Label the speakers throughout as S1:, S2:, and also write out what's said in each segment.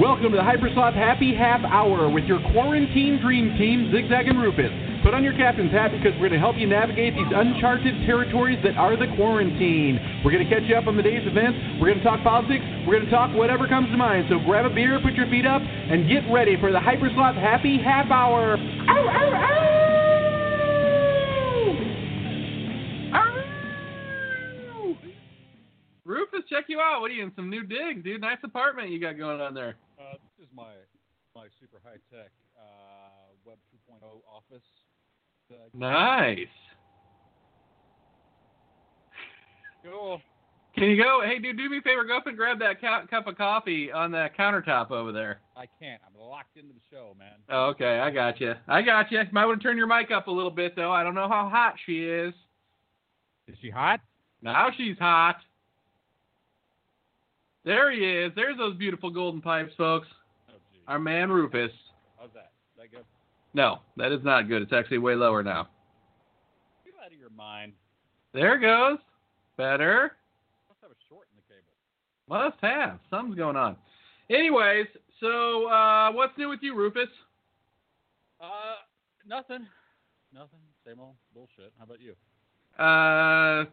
S1: Welcome to the Hypersloth Happy Half Hour with your quarantine dream team, Zigzag and Rufus. Put on your captain's hat because we're going to help you navigate these uncharted territories that are the quarantine. We're going to catch you up on the day's events. We're going to talk politics. We're going to talk whatever comes to mind. So grab a beer, put your feet up, and get ready for the Hypersloth Happy Half Hour. Ow, ow, ow! Rufus, check you out. What are you in some new digs, dude? Nice apartment you got going on there.
S2: This is my my super high tech uh, Web 2.0 office.
S1: Nice.
S2: cool.
S1: Can you go? Hey, dude, do me a favor. Go up and grab that cu- cup of coffee on that countertop over there.
S2: I can't. I'm locked into the show, man.
S1: Oh, okay, I got you. I got you. Might want to turn your mic up a little bit, though. I don't know how hot she is.
S2: Is she hot?
S1: Now she's hot. There he is. There's those beautiful golden pipes, folks. Our man Rufus.
S2: How's that? Is that good?
S1: No, that is not good. It's actually way lower now.
S2: Get out of your mind.
S1: There it goes. Better.
S2: Must have a short in the cable.
S1: Must have. Something's going on. Anyways, so uh, what's new with you, Rufus?
S2: Uh, nothing. Nothing. Same old bullshit. How about you?
S1: Uh,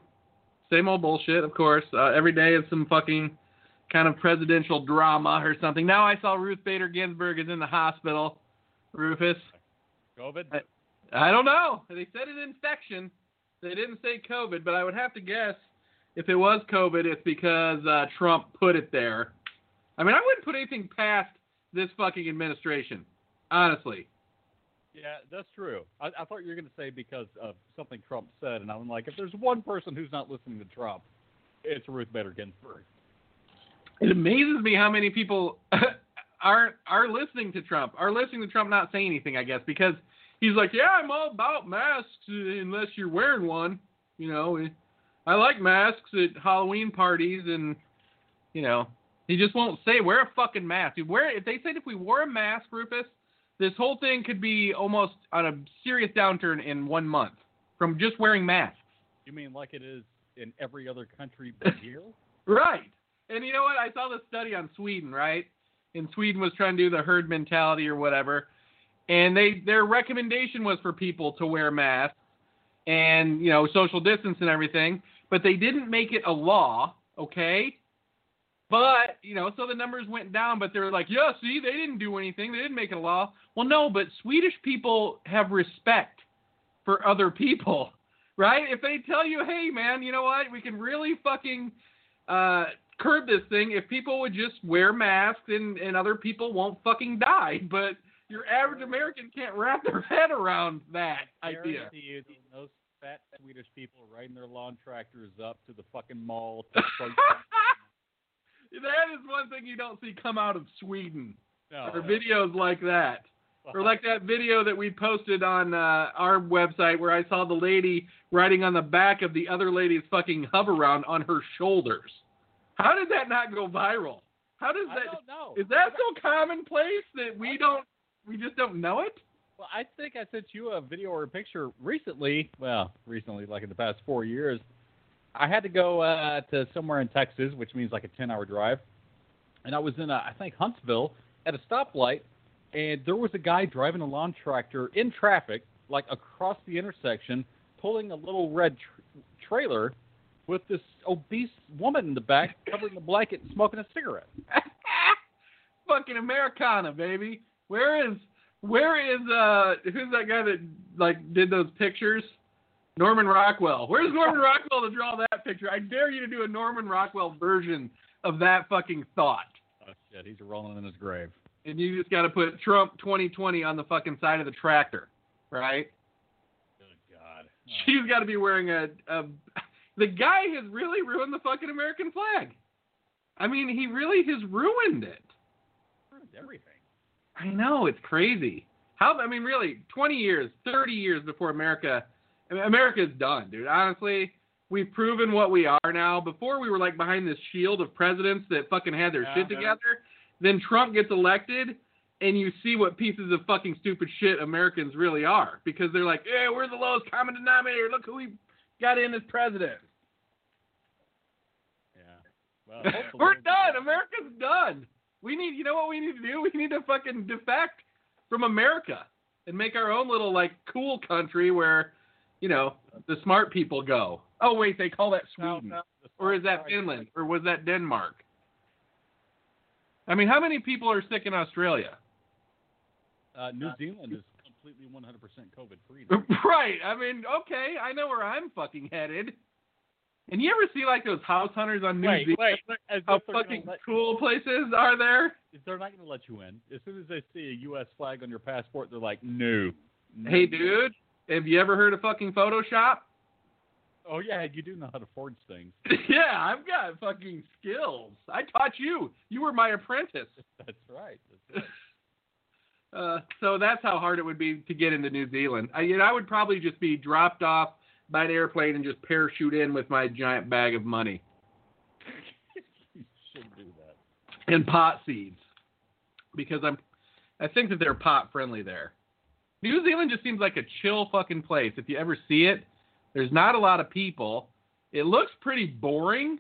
S1: same old bullshit, of course. Uh, every day is some fucking kind of presidential drama or something. Now I saw Ruth Bader Ginsburg is in the hospital. Rufus,
S2: COVID?
S1: I- I don't know. They said an infection. They didn't say COVID, but I would have to guess if it was COVID, it's because uh, Trump put it there. I mean, I wouldn't put anything past this fucking administration, honestly.
S2: yeah, that's true. I, I thought you were going to say because of something Trump said, and I'm like, if there's one person who's not listening to Trump, it's Ruth Bader Ginsburg.
S1: It amazes me how many people aren't are listening to Trump, are listening to Trump not saying anything, I guess, because he's like, yeah, I'm all about masks unless you're wearing one. You know, I like masks at Halloween parties, and you know, he just won't say wear a fucking mask. Dude, wear if they said if we wore a mask, Rufus, this whole thing could be almost on a serious downturn in one month from just wearing masks.
S2: You mean like it is in every other country but here?
S1: Right. And you know what? I saw this study on Sweden, right? And Sweden was trying to do the herd mentality or whatever. And they their recommendation was for people to wear masks and, you know, social distance and everything, but they didn't make it a law, okay? But, you know, so the numbers went down, but they were like, yeah, see, they didn't do anything. They didn't make it a law. Well, no, but Swedish people have respect for other people, right? If they tell you, hey, man, you know what? We can really fucking uh, curb this thing if people would just wear masks and, and other people won't fucking die. But your average American can't wrap their head around that idea.
S2: You, those fat Swedish people riding their lawn tractors up to the fucking mall.
S1: That is one thing you don't see come out of Sweden.
S2: no,
S1: Or videos like that. Or like that video that we posted on uh, our website where I saw the lady riding on the back of the other lady's fucking Hoveround on her shoulders. How did that not go viral? How does
S2: I
S1: that
S2: don't know.
S1: is that so commonplace that we don't we just don't know it?
S2: Well, I think I sent you a video or a picture recently. Well, recently, like in the past four years. I had to go uh, to somewhere in Texas, which means like a ten-hour drive, and I was in, uh, I think Huntsville, at a stoplight, and there was a guy driving a lawn tractor in traffic, like across the intersection, pulling a little red tr- trailer with this obese woman in the back, covering the blanket and smoking a cigarette.
S1: fucking Americana, baby. Where is where is uh who's that guy that like did those pictures? Norman Rockwell. Where's Norman Rockwell to draw that picture? I dare you to do a Norman Rockwell version of that fucking thought.
S2: Oh shit, he's rolling in his grave.
S1: And you just got to put Trump 2020 on the fucking side of the tractor, right?
S2: Good God.
S1: She's got to be wearing a, a. The guy has really ruined the fucking American flag. I mean, he really has ruined it.
S2: ruined everything.
S1: I know it's crazy. How? I mean, really, 20 years, 30 years before America, America's done, dude. Honestly, we've proven what we are now. Before we were like behind this shield of presidents that fucking had their
S2: Yeah,
S1: shit
S2: yeah.
S1: together. Then Trump gets elected, and you see what pieces of fucking stupid shit Americans really are because they're like, "Yeah, we're the lowest common denominator. Look who we got in as president."
S2: Yeah. Well,
S1: we're done. America's done. We need need. You know what we need to do? We need to fucking defect from America and make our own little like cool country where, you know, the smart people go. Oh wait, they call that Sweden,
S2: no, the
S1: or is that Finland, or was that Denmark? I mean, how many people are sick in Australia?
S2: Uh, New Zealand is completely 100% COVID free.
S1: right. I mean, okay, I know where I'm fucking headed. And you ever see like those house hunters on New
S2: Wait,
S1: Zealand?
S2: wait.
S1: How
S2: if they're gonna
S1: fucking cool places are there?
S2: They're not going to let you in. As soon as they see a U.S. flag on your passport, they're like, no.
S1: Hey,
S2: No.
S1: dude, have you ever heard of fucking Photoshop?
S2: Oh, yeah, you do know how to forge things.
S1: yeah, I've got fucking skills. I taught you. You were my apprentice.
S2: That's right. That's right.
S1: Uh, so that's how hard it would be to get into New Zealand. I, you know, I would probably just be dropped off by an airplane and just parachute in with my giant bag of money
S2: you should do that.
S1: and pot seeds because I'm. I think that they're pot friendly there. New Zealand just seems like a chill fucking place. If you ever see it, there's not a lot of people. It looks pretty boring,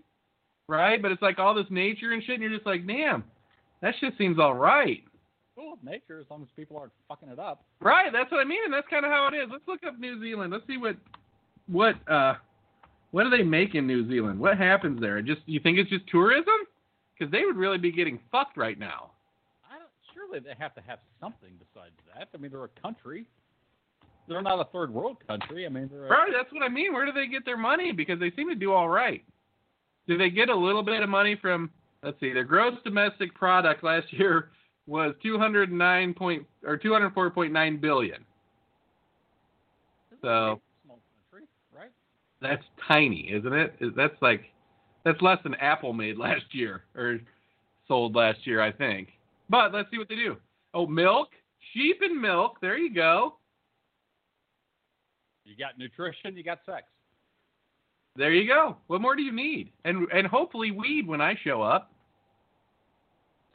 S1: right? But it's like all this nature and shit, and you're just like, damn, that shit seems all right.
S2: Cool with nature as long as people aren't fucking it up.
S1: Right, that's what I mean, and that's kind of how it is. Let's look up New Zealand. Let's see what what uh what do they make in New Zealand? What happens there? Just you think it's just tourism? Because they would really be getting fucked right now.
S2: I don't, surely they have to have something besides that. I mean, they're a country. They're not a third world country. I mean, they're a,
S1: Right, that's what I mean. Where do they get their money? Because they seem to do all right. Do they get a little bit of money from? Let's see, their gross domestic product last year was 209 point or 204.9 billion. So-
S2: small country, right?
S1: That's tiny, isn't it? That's like that's less than Apple made last year or sold last year, I think. But let's see what they do. Oh, milk, sheep and milk. There you go.
S2: You got nutrition, you got sex.
S1: There you go. What more do you need? And and hopefully weed when I show up.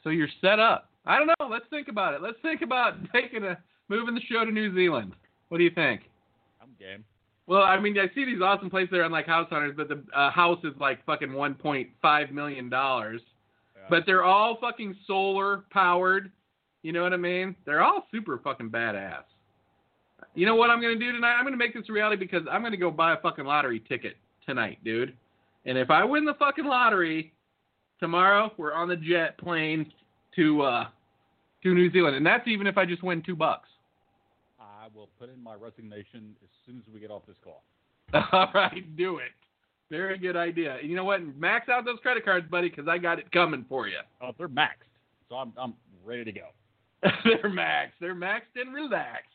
S1: So you're set up. I don't know. Let's think about it. Let's think about taking a moving the show to New Zealand. What do you think?
S2: I'm game.
S1: Well, I mean, I see these awesome places there on like House Hunters, but the uh, house is like fucking 1.5 million dollars.
S2: Yeah.
S1: But they're all fucking solar powered. You know what I mean? They're all super fucking badass. You know what I'm gonna do tonight? I'm gonna make this a reality because I'm gonna go buy a fucking lottery ticket tonight, dude. And if I win the fucking lottery tomorrow, we're on the jet plane to uh to New Zealand, and that's even if I just win two bucks.
S2: Will put in my resignation as soon as we get off this call.
S1: All right, do it. Very good idea. You know what? Max out those credit cards, buddy, because I got it coming for you.
S2: Oh, they're maxed, so I'm I'm ready to go.
S1: They're maxed. They're maxed and relaxed.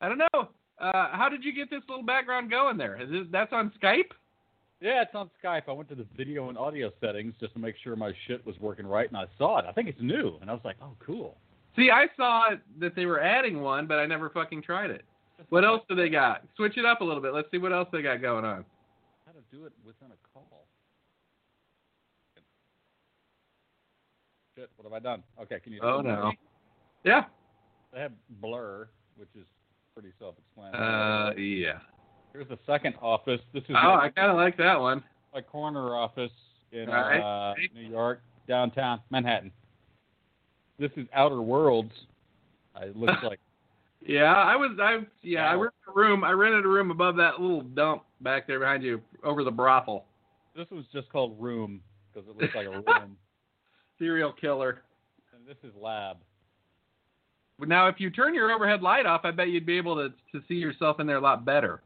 S1: I don't know. Uh, how did you get this little background going there? Is this, that's on Skype?
S2: Yeah, it's on Skype. I went to the video and audio settings just to make sure my shit was working right, and I saw it. I think it's new, and I was like, oh, cool.
S1: See, I saw that they were adding one, but I never fucking tried it. What else do they got? Switch it up a little bit. Let's see what else they got going on.
S2: How to do it within a call? Shit, what have I done? Okay, can you?
S1: Oh, no.
S2: me?
S1: Yeah.
S2: They have blur, which is pretty self-explanatory.
S1: Uh, yeah.
S2: Here's the second office. This is
S1: Oh, I kind of like that one.
S2: my corner office in
S1: right.
S2: uh, New York, downtown Manhattan. This is Outer Worlds. Uh, It looks like
S1: Yeah, I was. I yeah. I rented a room. I rented a room above that little dump back there behind you, over the brothel.
S2: this was just called Room because it looks like a room,
S1: Serial killer.
S2: and this is Lab.
S1: Now, if you turn your overhead light off, I bet you'd be able to to see yourself in there a lot better.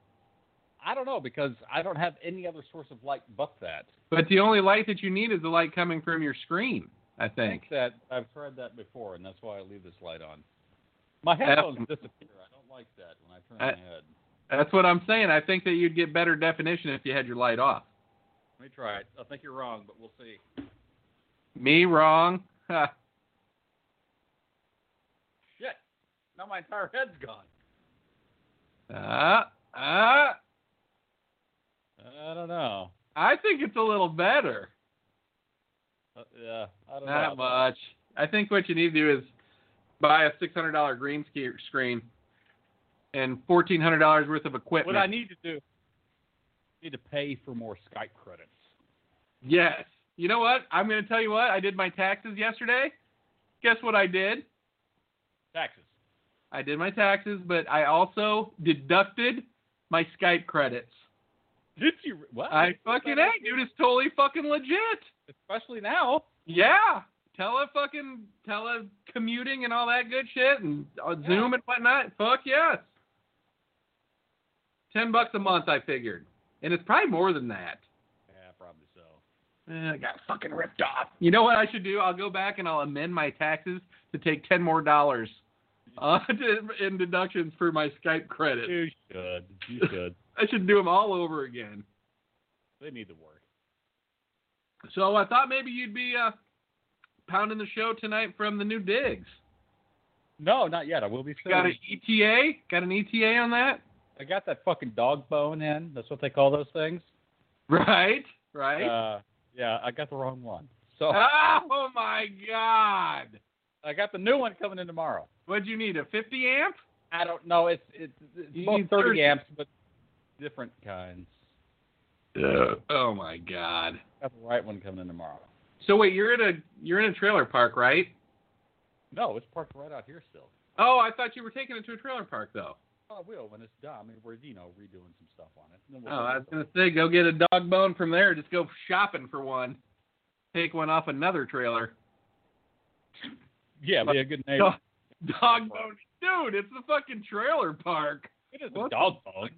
S2: I don't know because I don't have any other source of light but that.
S1: But the only light that you need is the light coming from your screen. I
S2: I
S1: think.
S2: that I've tried that before, and that's why I leave this light on. My headphones disappear. I don't like that when I turn
S1: I-
S2: my head.
S1: That's what I'm saying. I think that you'd get better definition if you had your light off.
S2: Let me try it. I think you're wrong, but we'll see.
S1: Me wrong.
S2: Shit! Now my entire head's gone.
S1: Ah, ah.
S2: I don't know.
S1: I think it's a little better.
S2: Uh, yeah, I don't
S1: Not
S2: know.
S1: much. I think what you need to do is buy a six hundred dollar green screen and fourteen hundred dollars worth of equipment.
S2: What I need to do, I need to pay for more Skype credits.
S1: yes, you know what? I'm going to tell you what. I did my taxes yesterday. Guess what I did?
S2: Taxes.
S1: I did my taxes, but I also deducted my Skype credits.
S2: Did you? What?
S1: I fucking ain't, dude. It's totally fucking legit.
S2: Especially now.
S1: Yeah. Tele fucking telecommuting and all that good shit and uh, Zoom and whatnot. Fuck yes. Ten bucks a month, I figured, and it's probably more than that.
S2: Yeah, probably so.
S1: Eh, I got fucking ripped off. You know what I should do? I'll go back and I'll amend my taxes to take ten more dollars uh, to, in deductions for my Skype credit.
S2: You should. You should.
S1: I should do them all over again.
S2: they need to work.
S1: So I thought maybe you'd be uh, pounding the show tonight from the new digs.
S2: No, not yet. I will be soon.
S1: Got an ETA? Got an ETA on that?
S2: I got that fucking dog bone in. That's what they call those things.
S1: Right, right.
S2: Uh, yeah, I got the wrong one. So
S1: oh my god!
S2: I got the new one coming in tomorrow.
S1: What'd you need? A 50 amp?
S2: I don't know. It's it's, it's both 30
S1: 30.
S2: amps, but different kinds.
S1: Yeah. Oh my god.
S2: Got the right one coming in tomorrow.
S1: So wait, you're in a you're in a trailer park, right?
S2: No, it's parked right out here still.
S1: Oh, I thought you were taking it to a trailer park though.
S2: Oh, I will when it's done. I mean, we're you know redoing some stuff on it. We'll
S1: Oh, I was gonna say, go get a dog bone from there. Just go shopping for one. Take one off another trailer.
S2: yeah, be a good neighbor.
S1: Dog, dog bone, dude. It's the fucking trailer park.
S2: It is
S1: What the
S2: dog bone.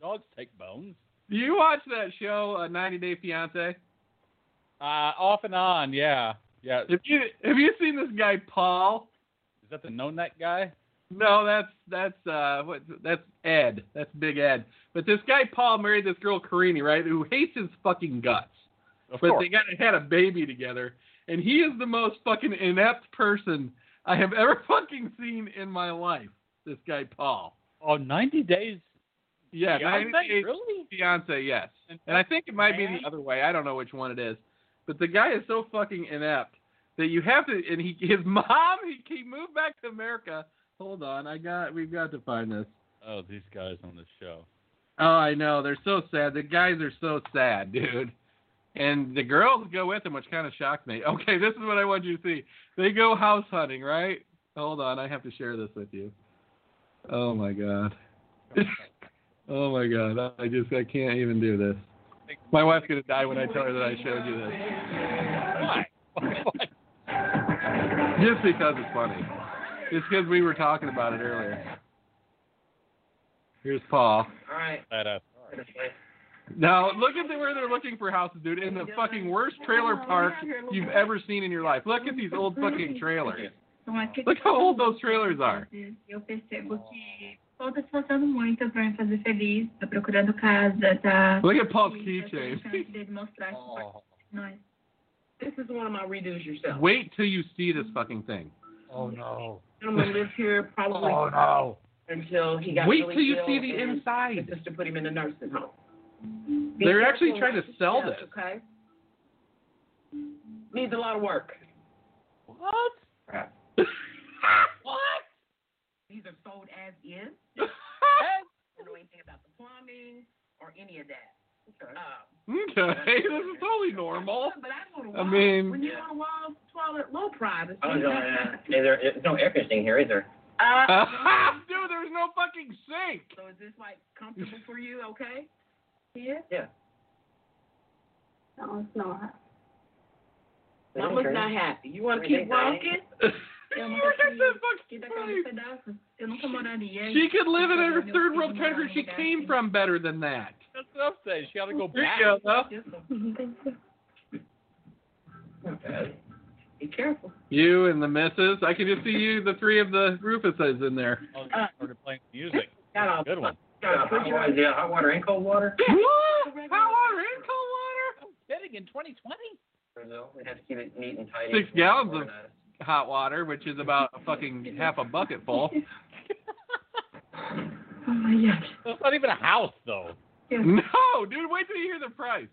S2: Dogs take bones.
S1: Do you watch that show, uh, 90 Day Fiance?
S2: Uh, off and on, yeah, yeah.
S1: Have you have you seen this guy Paul?
S2: Is that the no neck guy?
S1: No, that's that's uh what that's Ed. That's Big Ed. But this guy Paul married this girl Karine, right? Who hates his fucking guts.
S2: Of
S1: but
S2: course.
S1: they got had a baby together, and he is the most fucking inept person I have ever fucking seen in my life. This guy Paul.
S2: Oh, 90 days.
S1: Yeah,
S2: Fiance?
S1: 90 Day
S2: Really?
S1: Fiance, yes. And I think it might be the other way. I don't know which one it is. But the guy is so fucking inept that you have to. And he, his mom, he, he moved back to America. Hold on, I got. We've got to find this.
S2: Oh, these guys on the show.
S1: Oh, I know. They're so sad. The guys are so sad, dude. And the girls go with them, which kind of shocked me. Okay, this is what I want you to see. They go house hunting, right? Hold on, I have to share this with you. Oh my god. Oh my god. I just I can't even do this. My wife's gonna die when I tell her that I showed you this.
S2: Why?
S1: Just because it's funny. It's because we were talking about it earlier. Here's Paul.
S3: All right.
S2: that, uh,
S1: Now look at the, where they're looking for houses, dude. In the fucking worst trailer park you've ever seen in your life. Look at these old fucking trailers.
S4: Então, é que
S1: Look how old those trailers are.
S4: Eu percebo que Paul tá se esforçando muito pra me fazer feliz, tá procurando casa, tá.
S1: Look at Paul's
S4: feliz, tá
S1: keychain.
S4: chance dele mostrar isso pra
S2: oh,
S4: nós.
S3: This is one of my redos yourself.
S1: Wait till you see this fucking thing.
S2: oh no.
S3: Gentleman lived here probably
S2: Oh no.
S3: until he got
S1: Wait
S3: really
S1: till you see the inside.
S3: His sister put him in a nursing home. Be
S1: They're actually trying to sell this.
S3: Okay. Needs a lot of work.
S2: What?
S3: What? These are sold as is.
S2: Yes.
S3: know anything about the plumbing or any of that.
S2: Okay.
S3: Um,
S1: Okay, this is totally normal.
S3: But I go to
S1: I mean-
S3: when you go to Walmart, toilet low privacy.
S5: Oh, no, is there, there's no air conditioning here, is there?
S3: Uh,
S1: Dude, there's no fucking sink.
S3: so is this like comfortable for you? Okay.
S4: Here?
S5: Yeah.
S4: Não, não.
S3: Mama's not happy. You want to keep walking?
S4: Eu
S1: Look
S4: nunca
S1: at
S4: fui
S1: that
S4: aqui
S1: fucking
S4: daquele
S1: place.
S4: pedaço. Eu nunca moraria.
S1: She could live in a third world country she came
S4: assim.
S1: from better than that.
S2: That's what I'm saying. She got to go
S1: There
S2: back.
S1: you go, though.
S4: Não tem
S5: Okay.
S3: Be careful.
S1: You and the missus. I can just see you, the three of the Rufuses in there.
S2: Oh, they started playing music.
S3: Got all
S2: Good one.
S3: Got
S5: Uh,
S3: a
S5: hot water, yeah, hot water and cold water?
S1: What? Hot water and cold water?
S2: I'm Kidding in 2020?
S5: Brazil, we have to keep it neat and tidy.
S1: Six gallons of- Hot water, which is about a fucking half a bucket full.
S4: Oh my God.
S2: That's not even a house, though.
S1: No, dude, wait till you hear the price.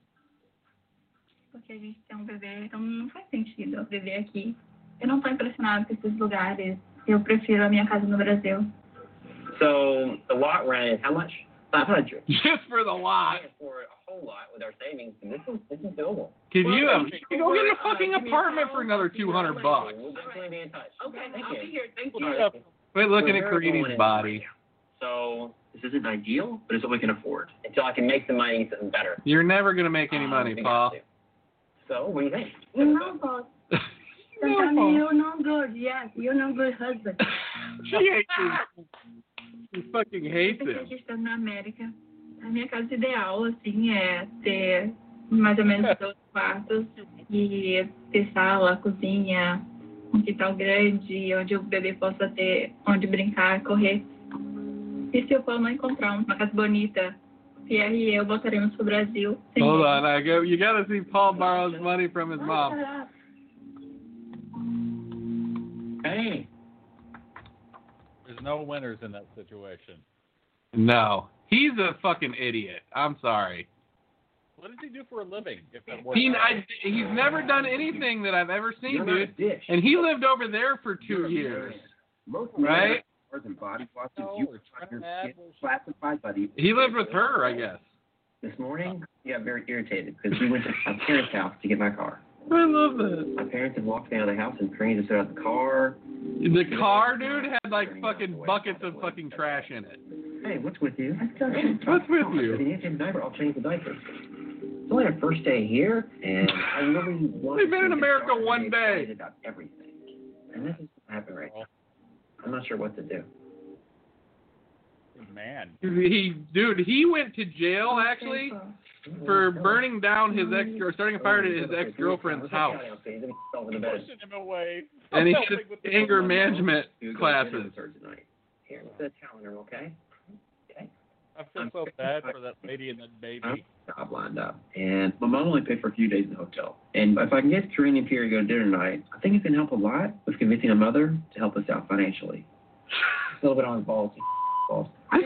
S4: Porque a gente tem um bebê, então não faz sentido eu viver aqui. Eu não tô impressionada com esses lugares. Eu prefiro a minha casa no Brasil.
S5: So the lot rent how much? Five hundred.
S1: Just for the lot.
S5: For a whole whole lot with our savings. and This is this is doable.
S1: Could you, um, you could go get a fucking apartment for another two hundred bucks?
S5: We'll definitely be in touch.
S3: Okay,
S5: Thank
S3: I'll
S5: you.
S3: be here. Thank you.
S5: All right.
S1: Quit looking at
S5: We're very
S1: Karine's
S5: going
S1: body.
S5: So this isn't ideal, but it's what we can afford until I can make money and something better.
S1: You're never gonna make any money,
S5: We
S1: Paul.
S5: to. So what do you think?
S4: You know, boss. Sometimes you're no good. Yes, you're no good husband.
S1: she hates him. She fucking hates
S4: Porque
S1: him.
S4: aqui estando na América, a minha casa ideal, assim, é ter mais ou menos dois quartos e ter sala, cozinha, um quintal grande, onde o bebê possa ter onde brincar, correr. E se eu for não encontrar uma casa bonita, Pierre e eu voltaremos pro Brasil. sem
S1: Hold on, I go. You gotta see Paul borrows money from his mom.
S5: Hey,
S2: There's no winners in that situation.
S1: No, he's a fucking idiot. I'm sorry.
S2: What does he do for a living? If that works
S1: He. I, he's never done anything that I've ever seen,
S6: You're not a
S1: dude.
S6: dish.
S1: And he lived over there for
S6: You're
S1: two
S6: a
S1: years,
S6: man. Most
S1: right?
S6: Men and body washes,
S2: No,
S6: you
S2: we're trying to add
S6: skin classified by the.
S1: He lived with her, I guess.
S5: this morning I got very irritated because we went to my parents' house to get my car.
S1: I love that.
S5: My parents had walked me out of the house and Karina just set out the car.
S1: The car, dude, had like fucking buckets of fucking trash in it.
S5: Hey, what's with you?
S1: What's with
S5: I said,
S1: you?
S5: "You need to change diaper. I'll change the diaper. It's only our first day here, and I really want.
S1: We've been in America one day.
S5: excited About everything, and this is what happened right now. I'm not sure what to do.
S2: Man.
S1: He, dude, he went to jail actually for burning down his ex or starting a fire at his ex girlfriend's house,
S5: Over the bed.
S2: Pushing him away.
S1: and he
S2: Helping
S1: had
S2: with the
S1: anger management
S5: You go to dinner
S1: classes.
S5: with her tonight. Here, look at the calendar, okay?
S2: I feel so bad for that lady and that baby.
S5: job lined up, and my mom only paid for a few days in the hotel. And if I can get Karina and Pierre to go to dinner tonight, I think it can help a lot with convincing a mother to help us out financially. Just a little bit on his balls. balls.
S4: I.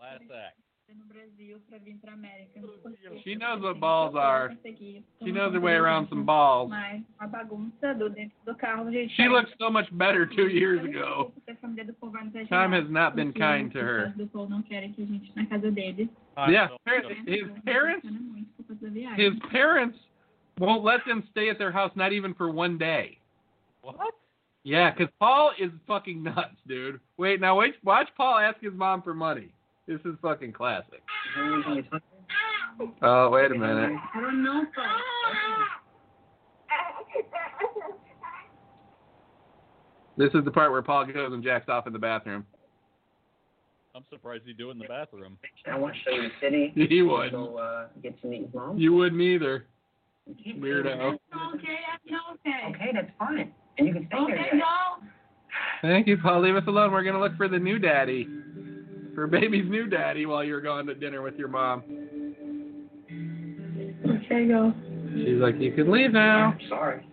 S2: Last act.
S4: No Brasil para vir para América.
S1: She knows what balls are. She knows her way around some balls.
S4: Mas a bagunça do dentro do carro.
S1: She looks so much better two years ago. Time has not been kind to her.
S4: do povo não querem que a gente na casa deles.
S2: Ah,
S1: yeah, his parents,
S4: Muito por causa da viagem.
S1: his parents won't let them stay at their house, not even for one day.
S2: What?
S1: Yeah, 'cause Paul is fucking nuts, dude. Wait, now wait, watch Paul ask his mom for money. This is fucking classic. Oh, wait a minute.
S4: I don't know,
S1: This is the part where Paul goes and jacks off in the bathroom.
S2: I'm surprised he do it in the bathroom.
S5: I want to show you the city.
S1: He would.
S5: Go uh, get to meet his mom.
S1: You wouldn't either, weirdo.
S4: Okay, I'm okay.
S5: Okay, that's fine. And you can stay there.
S4: Okay, no.
S1: Thank you, Paul. Leave us alone. We're gonna look for the new daddy, for baby's new daddy, while you're going to dinner with your mom.
S4: Okay, go.
S1: She's like, you can leave now.
S5: I'm sorry.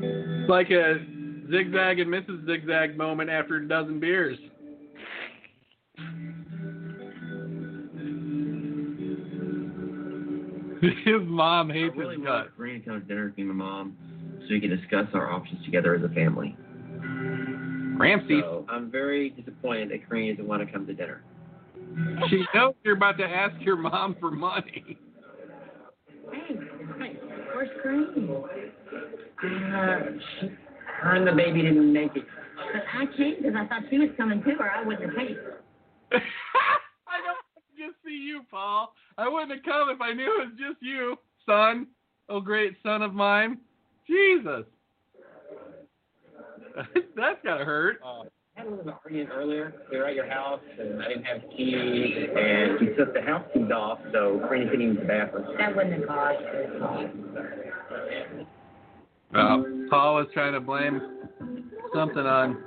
S1: It's like a zigzag and Mrs. Zigzag moment after a dozen beers. His mom
S5: I
S1: hates
S5: really
S1: his
S5: want
S1: guts.
S5: Karina to come to dinner with me my mom so we can discuss our options together as a family.
S1: Ramsey,
S5: So I'm very disappointed that Karina doesn't want to come to dinner.
S1: she knows you're about to ask your mom for money.
S3: Hey, hey, where's Green?
S5: Uh, she, her and the baby didn't make it.
S3: But I came because I thought she was coming too, or I wouldn't have paid.
S1: I don't just see you, Paul. I wouldn't have come if I knew it was just you, son. Oh, great son of mine. Jesus. That's gotta hurt.
S2: Uh,
S5: I had a little argument earlier. We were at your house, and I didn't have keys, and you took the house keys off, so Karina couldn't use the bathroom.
S3: That wouldn't have cost.
S1: Well, Paul was trying to blame something on.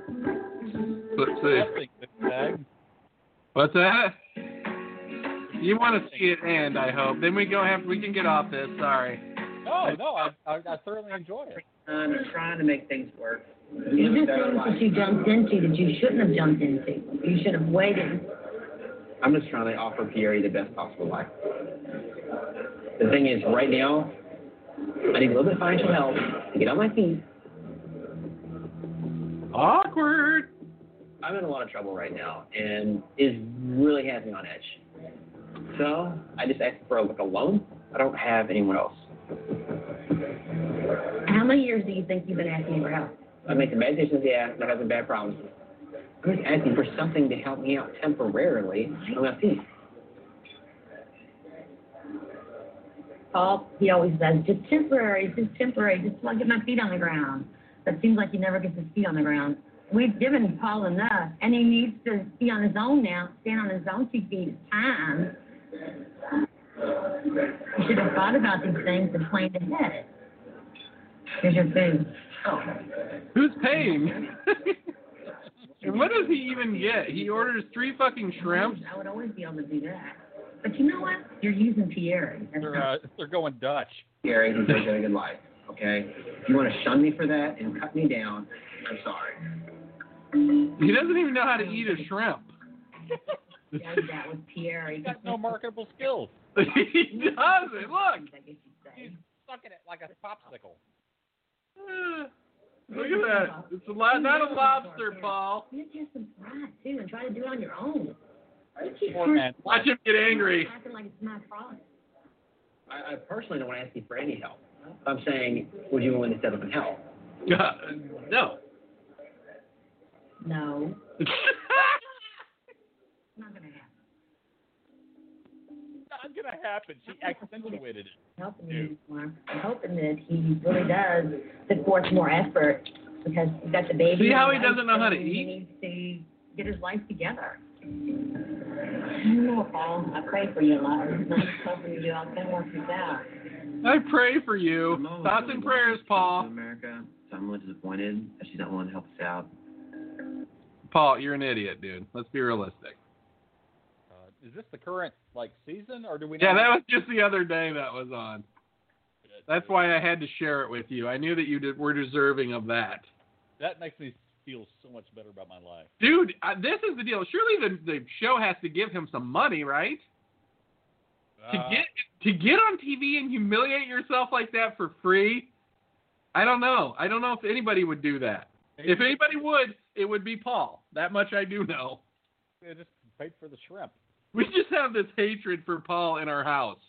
S1: Let's see. What's that? You want to see it end, I hope. Then we go have we can get off this. Sorry.
S2: No, no, I, I, I thoroughly enjoy it.
S5: I'm trying to make things work.
S3: You do things that you jumped into that you shouldn't have jumped into. You should have waited.
S5: I'm just trying to offer Pierre the best possible life. The thing is, right now, I need a little bit of financial help to get on my feet.
S1: Awkward.
S5: I'm in a lot of trouble right now, and it really has me on edge. So I just asked for like a loan. I don't have anyone else.
S3: How many years do you think you've been asking for help?
S5: I make some bad decisions, yeah, and I'm having bad problems. I'm just asking for something to help me out temporarily. I'm not seeing.
S3: Paul, he always says, just temporary, just temporary, just till I get my feet on the ground. But seems like he never gets his feet on the ground. We've given Paul enough, and he needs to be on his own now, stand on his own two feet. It's time. You should have thought about these things and planned ahead. Here's your food. Oh,
S1: Who's paying? and what does he even get? He orders three fucking shrimps.
S3: I would always be able to do that. But you know what? You're using Pierre.
S2: They're
S3: not-
S2: uh, they're going Dutch.
S5: Gary, he's got a good life. Okay, if you want to shun me for that and cut me down, I'm sorry.
S1: He doesn't even know how to eat a shrimp.
S3: does that with Pierre. He
S2: He's got no marketable skills.
S1: he doesn't. Look.
S3: I guess you'd say.
S2: He's sucking it like a popsicle.
S1: Look at that. It's a lo- not a lobster, Paul.
S3: You have to have some pride too, and try to do it on your own. You keep
S2: Poor.
S1: Watch him get angry.
S3: acting like it's my problem.
S5: I, I personally don't want to ask you for any help. I'm saying, would you be willing to step up and help?
S1: Uh, no.
S3: No, Not gonna happen.
S2: She accentuated it.
S3: Helping you, Mark. I'm hoping that he really does put forth more effort because he's got the baby.
S1: See how he doesn't know how to eat?
S3: He needs to get his life together. I don't know, Paul. I pray for you a lot. I'm not hoping you do. I'm gonna work this out.
S1: I pray for you.
S5: I'm
S1: Thoughts and prayers, Paul.
S5: America, so I'm a little disappointed that she's not willing to help us out.
S1: Paul, you're an idiot, dude. Let's be realistic.
S2: Uh, is this the current like season, or do we?
S1: Yeah, that was just the other day that was on. That's why I had to share it with you. I knew that you did, were deserving of that.
S2: that makes me feel so much better about my life.
S1: Dude, uh, this is the deal. Surely the, the show has to give him some money, right? to
S2: Uh,
S1: get to get on TV and humiliate yourself like that for free, I don't know. I don't know if anybody would do that. If anybody would, it would be Paul. That much I do know.
S2: they just paid for the shrimp.
S1: We just have this hatred for Paul in our house.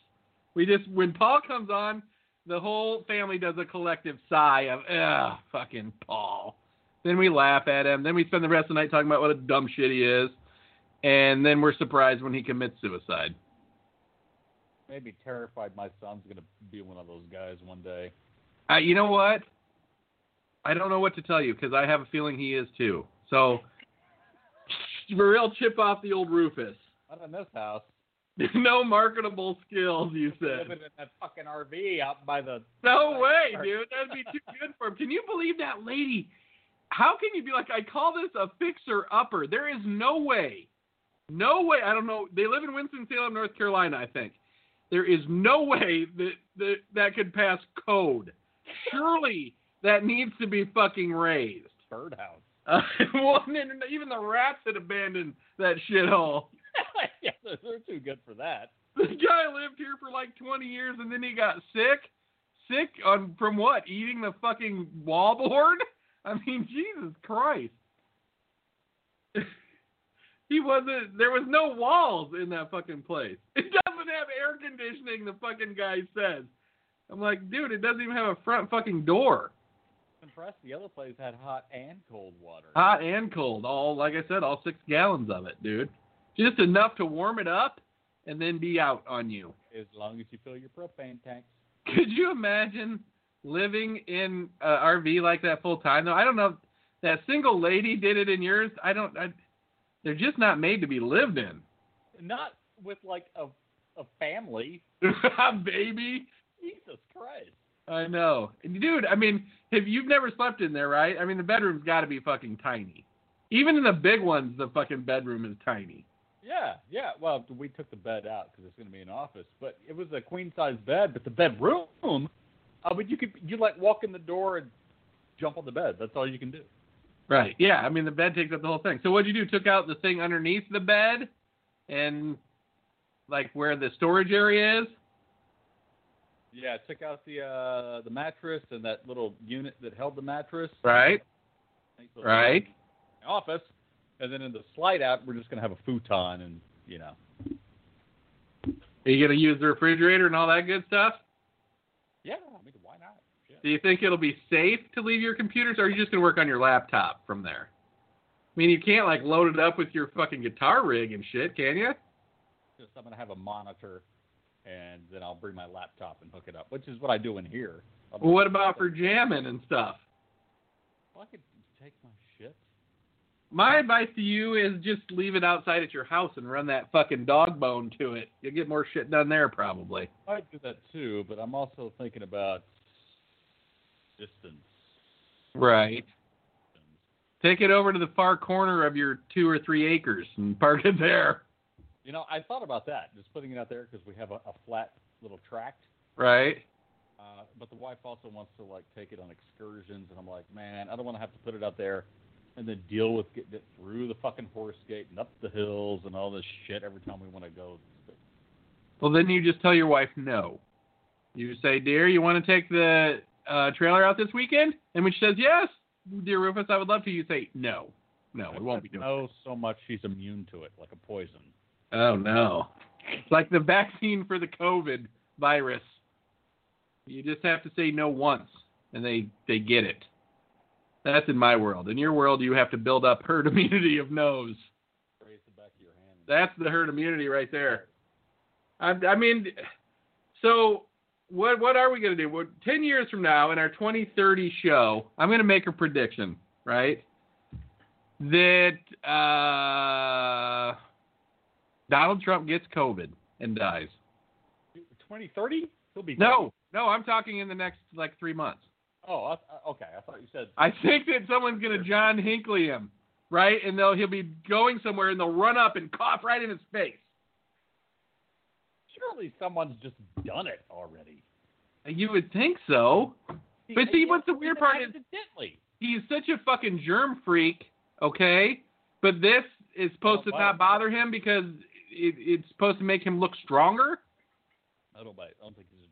S1: We just when Paul comes on, the whole family does a collective sigh of ugh, fucking Paul. Then we laugh at him. Then we spend the rest of the night talking about what a dumb shit he is. And then we're surprised when he commits suicide.
S2: Maybe terrified my son's gonna be one of those guys one day.
S1: Uh, you know what? I don't know what to tell you because I have a feeling he is too. So, for real, chip off the old Rufus.
S2: Not in this house.
S1: no marketable skills, you said.
S2: Living in that fucking RV out by the.
S1: No way, dude. That'd be too good for him. Can you believe that lady? How can you be like, I call this a fixer upper? There is no way. No way. I don't know. They live in Winston-Salem, North Carolina, I think. There is no way that that, that could pass code. Surely that needs to be fucking raised.
S2: birdhouse.
S1: Uh, well, even the rats had abandoned that shithole.
S2: yeah, they're, too good for that.
S1: This guy lived here for like 20 years and then he got sick. Sick on from what? Eating the fucking wallboard? I mean, Jesus Christ. he wasn't. There was no walls in that fucking place. It doesn't have air conditioning. The fucking guy says. I'm like, dude, it doesn't even have a front fucking door.
S2: Impressed. The other place had hot and cold water.
S1: Hot and cold. All like I said, all six gallons of it, dude. Just enough to warm it up and then be out on you.
S2: As long as you fill your propane tanks.
S1: Could you imagine living in an RV like that full time? Though I don't know. if That single lady did it in yours. I don't. I, they're just not made to be lived in.
S2: Not with like a a family.
S1: Baby.
S2: Jesus Christ.
S1: I know, dude. I mean, if you've never slept in there, right? I mean, the bedroom's got to be fucking tiny. Even in the big ones, the fucking bedroom is tiny.
S2: Yeah, yeah. Well, we took the bed out because it's going to be an office, but it was a queen size bed. But the bedroom, uh, but you could you like walk in the door and jump on the bed. That's all you can do.
S1: Right. Yeah. I mean, the bed takes up the whole thing. So what'd you do? Took out the thing underneath the bed, and like where the storage area is.
S2: Yeah, took out the uh the mattress and that little unit that held the mattress.
S1: Right. Right.
S2: Office. And then in the slide out, we're just gonna have a futon, and you know.
S1: Are you gonna use the refrigerator and all that good stuff?
S2: Yeah, I mean, why not? Shit.
S1: Do you think it'll be safe to leave your computers, or are you just gonna work on your laptop from there? I mean, you can't like load it up with your fucking guitar rig and shit, can you?
S2: Just I'm gonna have a monitor, and then I'll bring my laptop and hook it up, which is what I do in here.
S1: Well, what about for jamming and stuff?
S2: Well, I could take my.
S1: My advice to you is just leave it outside at your house and run that fucking dog bone to it. You'll get more shit done there probably.
S2: I do that too, but I'm also thinking about distance.
S1: Right. Take it over to the far corner of your two or three acres and park it there.
S2: You know, I thought about that, just putting it out there because we have a, a flat little tract.
S1: Right.
S2: Uh, but the wife also wants to like take it on excursions, and I'm like, man, I don't want to have to put it out there and then deal with getting it through the fucking horse gate and up the hills and all this shit every time we want to go.
S1: Well, then you just tell your wife no. You say, "Dear, you want to take the uh, trailer out this weekend?" And when she says yes, dear Rufus, I would love to. You say, "No, no, we won't be doing."
S2: No, so much she's immune to it, like a poison.
S1: Oh no, it's like the vaccine for the COVID virus. You just have to say no once, and they they get it. That's in my world. In your world, you have to build up herd immunity of no's.
S2: Raise the back of your hand.
S1: That's the herd immunity right there. I, I mean, so what what are we going to do? Well, Ten years from now, in our 2030 show, I'm going to make a prediction, right? That uh, Donald Trump gets COVID and dies.
S2: 2030? He'll be
S1: No, no, I'm talking in the next like three months.
S2: Oh, I, I- okay. I thought you said.
S1: I think that someone's going to John Hinckley him, right? And they'll he'll be going somewhere and they'll run up and cough right in his face.
S2: Surely someone's just done it already.
S1: You would think so. But see, what's the weird part is- he's such a fucking germ freak, okay? But this is supposed oh,
S2: to
S1: not bother him because it, it's supposed to make him look stronger.
S2: I don't buy it. I don't think he's a.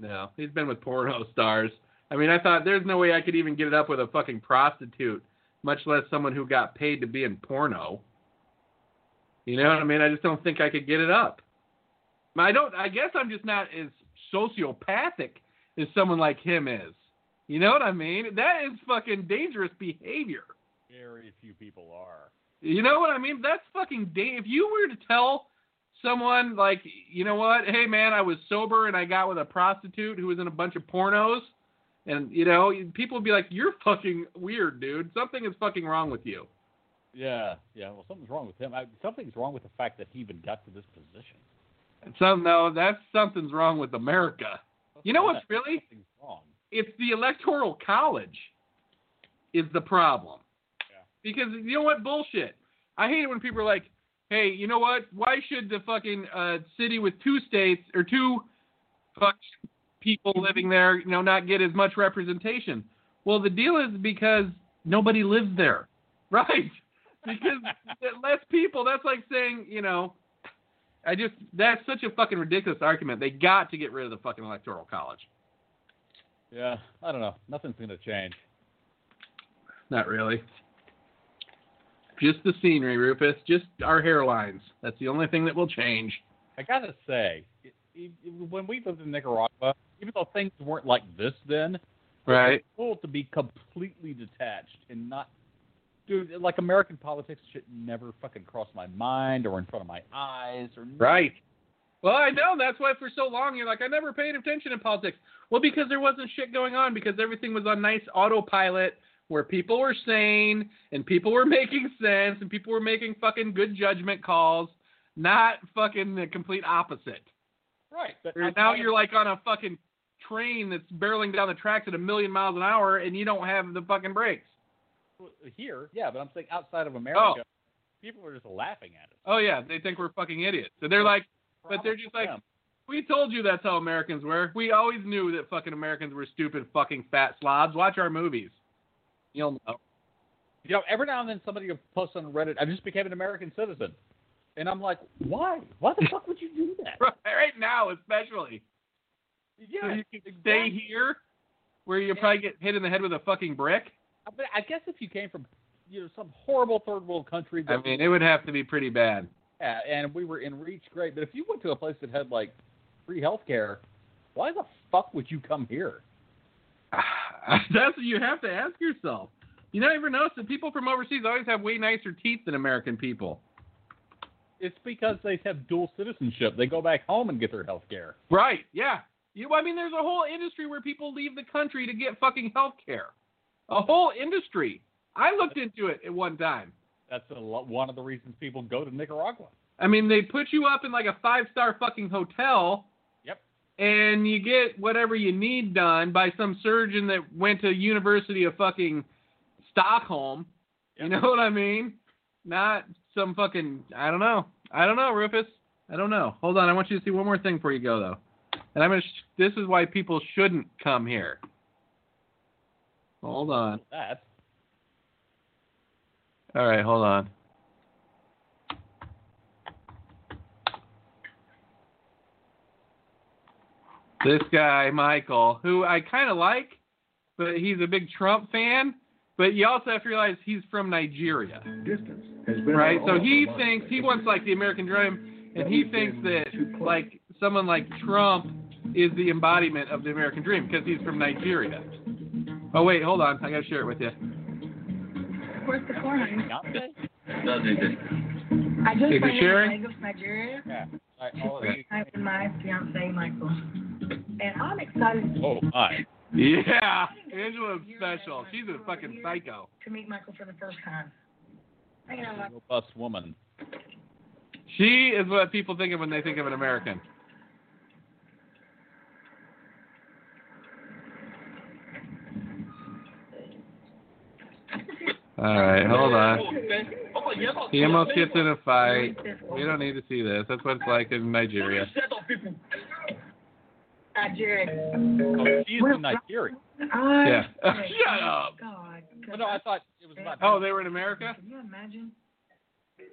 S1: No, he's been with porno stars. I mean, I thought there's no way I could even get it up with a fucking prostitute, much less someone who got paid to be in porno. You know what I mean? I just don't think I could get it up. I don't. I guess I'm just not as sociopathic as someone like him is. You know what I mean? That is fucking dangerous behavior.
S2: Very few people are.
S1: You know what I mean? That's fucking da- if you were to tell someone like, you know what? Hey man, I was sober and I got with a prostitute who was in a bunch of pornos and you know, people would be like, "You're fucking weird, dude. Something is fucking wrong with you."
S2: Yeah, yeah. Well, something's wrong with him. I, something's wrong with the fact that he even got to this position.
S1: And some no, that's something's wrong with America. You know what's really?
S2: Wrong.
S1: It's the electoral college is the problem.
S2: Yeah.
S1: Because you know what bullshit. I hate it when people are like, "Hey, you know what? Why should the fucking uh, city with two states or two fuck people living there, you know, not get as much representation?" Well, the deal is because nobody lives there, right? Because less people. That's like saying, you know, I just that's such a fucking ridiculous argument. They got to get rid of the fucking electoral college.
S2: Yeah, I don't know. Nothing's going to change.
S1: Not really. Just the scenery, Rufus. Just our hairlines. That's the only thing that will change.
S2: I gotta say, it, it, when we lived in Nicaragua, even though things weren't like this then,
S1: Right.
S2: it's cool to be completely detached and not, dude. Like American politics should never fucking cross my mind or in front of my eyes or
S1: Right. Well, I know. That's why for so long you're like, I never paid attention in politics. Well, because there wasn't shit going on, because everything was on nice autopilot where people were sane and people were making sense and people were making fucking good judgment calls, not fucking the complete opposite.
S2: Right. But
S1: now you're like on a fucking train that's barreling down the tracks at a million miles an hour and you don't have the fucking brakes.
S2: here, yeah, but I'm saying outside of America,
S1: Oh.
S2: people are just laughing at us.
S1: Oh yeah, they think we're fucking idiots. So they're like, but they're just like, we told you that's how Americans were. We always knew that fucking Americans were stupid fucking fat slobs. Watch our movies. You'll know.
S2: You know, every now and then somebody will post on Reddit, I just became an American citizen. And I'm like, why? Why the fuck would you do that?
S1: Right now, especially. So
S2: Yeah,
S1: you can stay here where you probably get hit in the head with a fucking brick.
S2: But I guess if you came from you know some horrible third world country.
S1: I mean, it would have to be pretty bad.
S2: Yeah, and we were in reach, great. But if you went to a place that had like free health care, why the fuck would you come here?
S1: That's what you have to ask yourself. You never ever notice that people from overseas always have way nicer teeth than American people.
S2: It's because they have dual citizenship. They go back home and get their health care.
S1: Right? Yeah. You, I mean, there's a whole industry where people leave the country to get fucking health care. A whole industry. I looked into it at one time.
S2: That's a lo- one of the reasons people go to Nicaragua.
S1: I mean, they put you up in like a five star fucking hotel.
S2: Yep.
S1: And you get whatever you need done by some surgeon that went to University of fucking Stockholm. You know what I mean? Not some fucking I don't know. I don't know, Rufus. I don't know. Hold on, I want you to see one more thing before you go though. And I'm gonna. Sh- this is why people shouldn't come here. Hold on.
S2: That
S1: All right, hold on. This guy, Michael, who I kind of like, but he's a big Trump fan. But you also have to realize he's from Nigeria,
S7: Distance has been
S1: right? So he thinks he wants like the American dream, and he thinks that like someone like Trump is the embodiment of the American dream because he's from Nigeria. Oh wait, hold on, I gotta share it with you.
S8: Where's the corn?
S2: Beyonce?
S6: Does it?
S8: I just
S1: Is it
S8: went in
S1: sharing?
S8: Lagos, Nigeria.
S2: Yeah. All right, all of you.
S8: I with my fiance Michael, and I'm excited
S2: Oh my.
S1: Yeah, Angela's special. She's a fucking psycho.
S8: to meet Michael for the first time. You know, like,
S2: Robust woman.
S1: She is what people think of when they think of an American. All right, hold on. He almost gets in a fight. We don't need to see this. That's what it's like in Nigeria.
S8: Nigeria.
S2: Oh, she's in Nigeria.
S8: I,
S1: Yeah. Oh, Shut up.
S8: God.
S2: Oh, no, I thought it was about.
S1: Oh, they were in America?
S8: Can you imagine?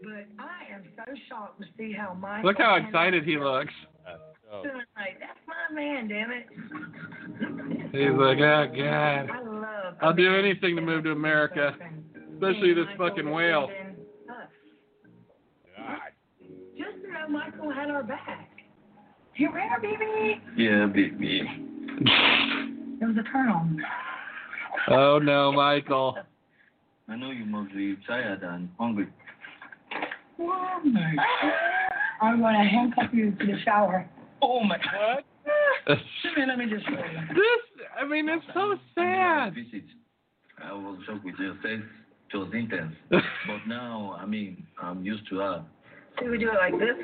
S8: But I am so shocked to see how Michael.
S1: Look how excited he looks.
S2: Oh.
S8: Like, that's my man, damn it.
S1: He's oh, like, oh, God.
S8: I love.
S1: I'll do anything to move to America, especially this fucking
S8: was
S1: whale.
S8: Michael had our back. You rare, baby.
S6: Yeah, baby.
S8: It was a turn on.
S1: Oh, no, Michael.
S6: I know you must be tired and hungry.
S8: Oh my I'm going to handcuff you to the shower.
S6: Oh my God.
S1: this,
S8: Come here, let me just show you.
S1: I mean, it's so sad.
S6: Visit. I was shocked with your face. It was intense. But now, I mean, I'm used to her.
S8: See, we do it like this.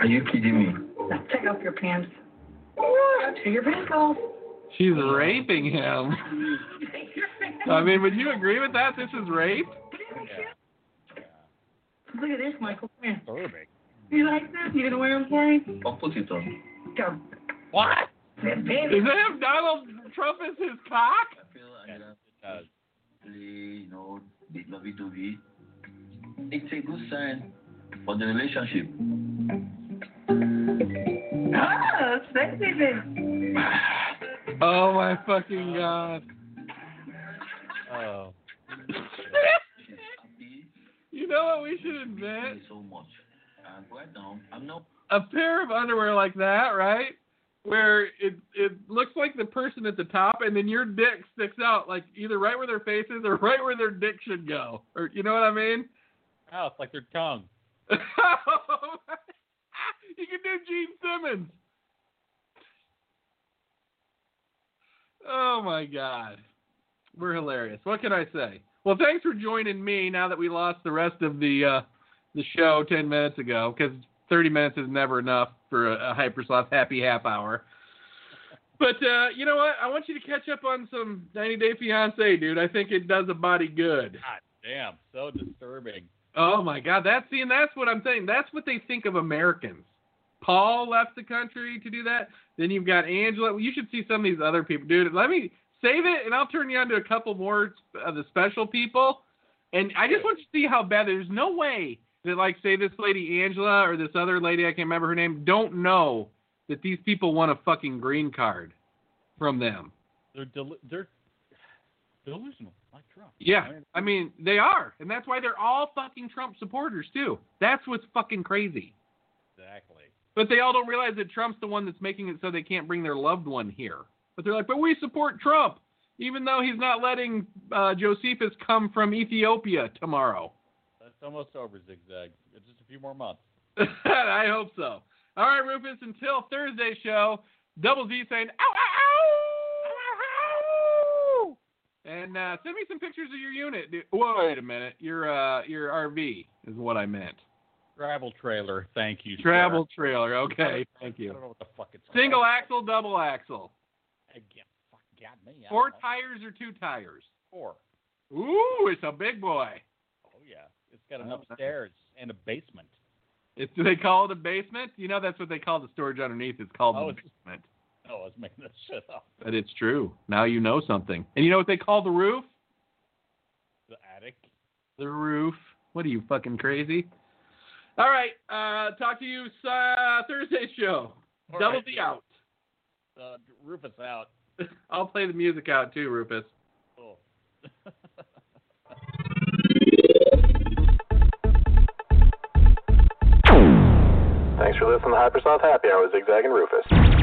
S6: Are you kidding me?
S8: Now, take off your pants. Take your pants off.
S1: She's raping him.
S8: Take your pants
S1: I mean, would you agree with that? This is rape?
S8: Look at this, Michael. Come here. You like this? You gonna wear them for me?
S6: I'll put it on.
S8: Go.
S2: What?
S8: Baby.
S1: Does that have Donald Trump as his cock?
S6: I feel I'm
S2: Yes,
S6: gonna
S2: it does.
S6: play, you know, the lovey dovey. It's a good sign for the relationship.
S8: Oh, sexy baby.
S1: Oh my fucking god.
S2: Oh.
S1: You know what we should
S6: with
S1: invent?
S6: me so much. And right now, I'm not
S1: A pair of underwear like that, right? Where it it looks like the person at the top, and then your dick sticks out, like either right where their face is or right where their dick should go, or you know what I mean?
S2: Oh, it's like their tongue.
S1: you can do Gene Simmons. Oh my God, we're hilarious. What can I say? Well, thanks for joining me. Now that we lost the rest of the uh, the show ten minutes ago, because thirty minutes is never enough for a, a Hypersloth happy half hour. But uh, you know what? I want you to catch up on some 90 Day Fiance, dude. I think it does a body good.
S2: God damn, so disturbing.
S1: Oh my God, that's see, and that's what I'm saying. That's what they think of Americans. Paul left the country to do that. Then you've got Angela. You should see some of these other people, dude. Let me save it, and I'll turn you on to a couple more of the special people. And I just want you to see how bad. There's no way that, like, say this lady Angela or this other lady I can't remember her name don't know that these people want a fucking green card from them.
S2: They're del- they're delusional. Like Trump.
S1: Yeah,
S2: I mean,
S1: they are, and that's why they're all fucking Trump supporters too. That's what's fucking crazy.
S2: exactly.
S1: But they all don't realize that Trump's the one that's making it so they can't bring their loved one here. But they're like, but we support Trump, even though he's not letting uh, Josephus come from Ethiopia tomorrow.
S2: That's almost over, Zigzag. It's just a few more months.
S1: I hope so. All right, Rufus, until Thursday show, Double Z saying, ow, ow, and uh, send me some pictures of your unit. dude. Wait a minute, your uh, your RV is what I meant.
S2: Travel trailer. Thank you. sir.
S1: Travel trailer. Okay, thank you.
S2: I don't know what the fuck it's
S1: Single
S2: called.
S1: axle, double axle.
S2: Again, fuck got me. I
S1: Four tires or two tires.
S2: Four.
S1: Ooh, it's a big boy.
S2: Oh yeah. It's got an
S1: Oh, nice.
S2: upstairs and a basement.
S1: It's, do they call it a basement? You know that's what they call the storage underneath. It's called
S2: Oh,
S1: the
S2: it's-
S1: basement.
S2: Oh, I was making that shit up.
S1: But it's true. Now you know something. And you know what they call the roof?
S2: The attic.
S1: The roof. What are you fucking crazy? All right. Uh, talk to you uh, Thursday show.
S2: All
S1: Double
S2: right,
S1: D out.
S2: Uh, Rufus out.
S1: I'll play the music out too, Rufus.
S2: Cool.
S9: Thanks for listening to Hypersloth Happy Hour with Zigzag and Rufus.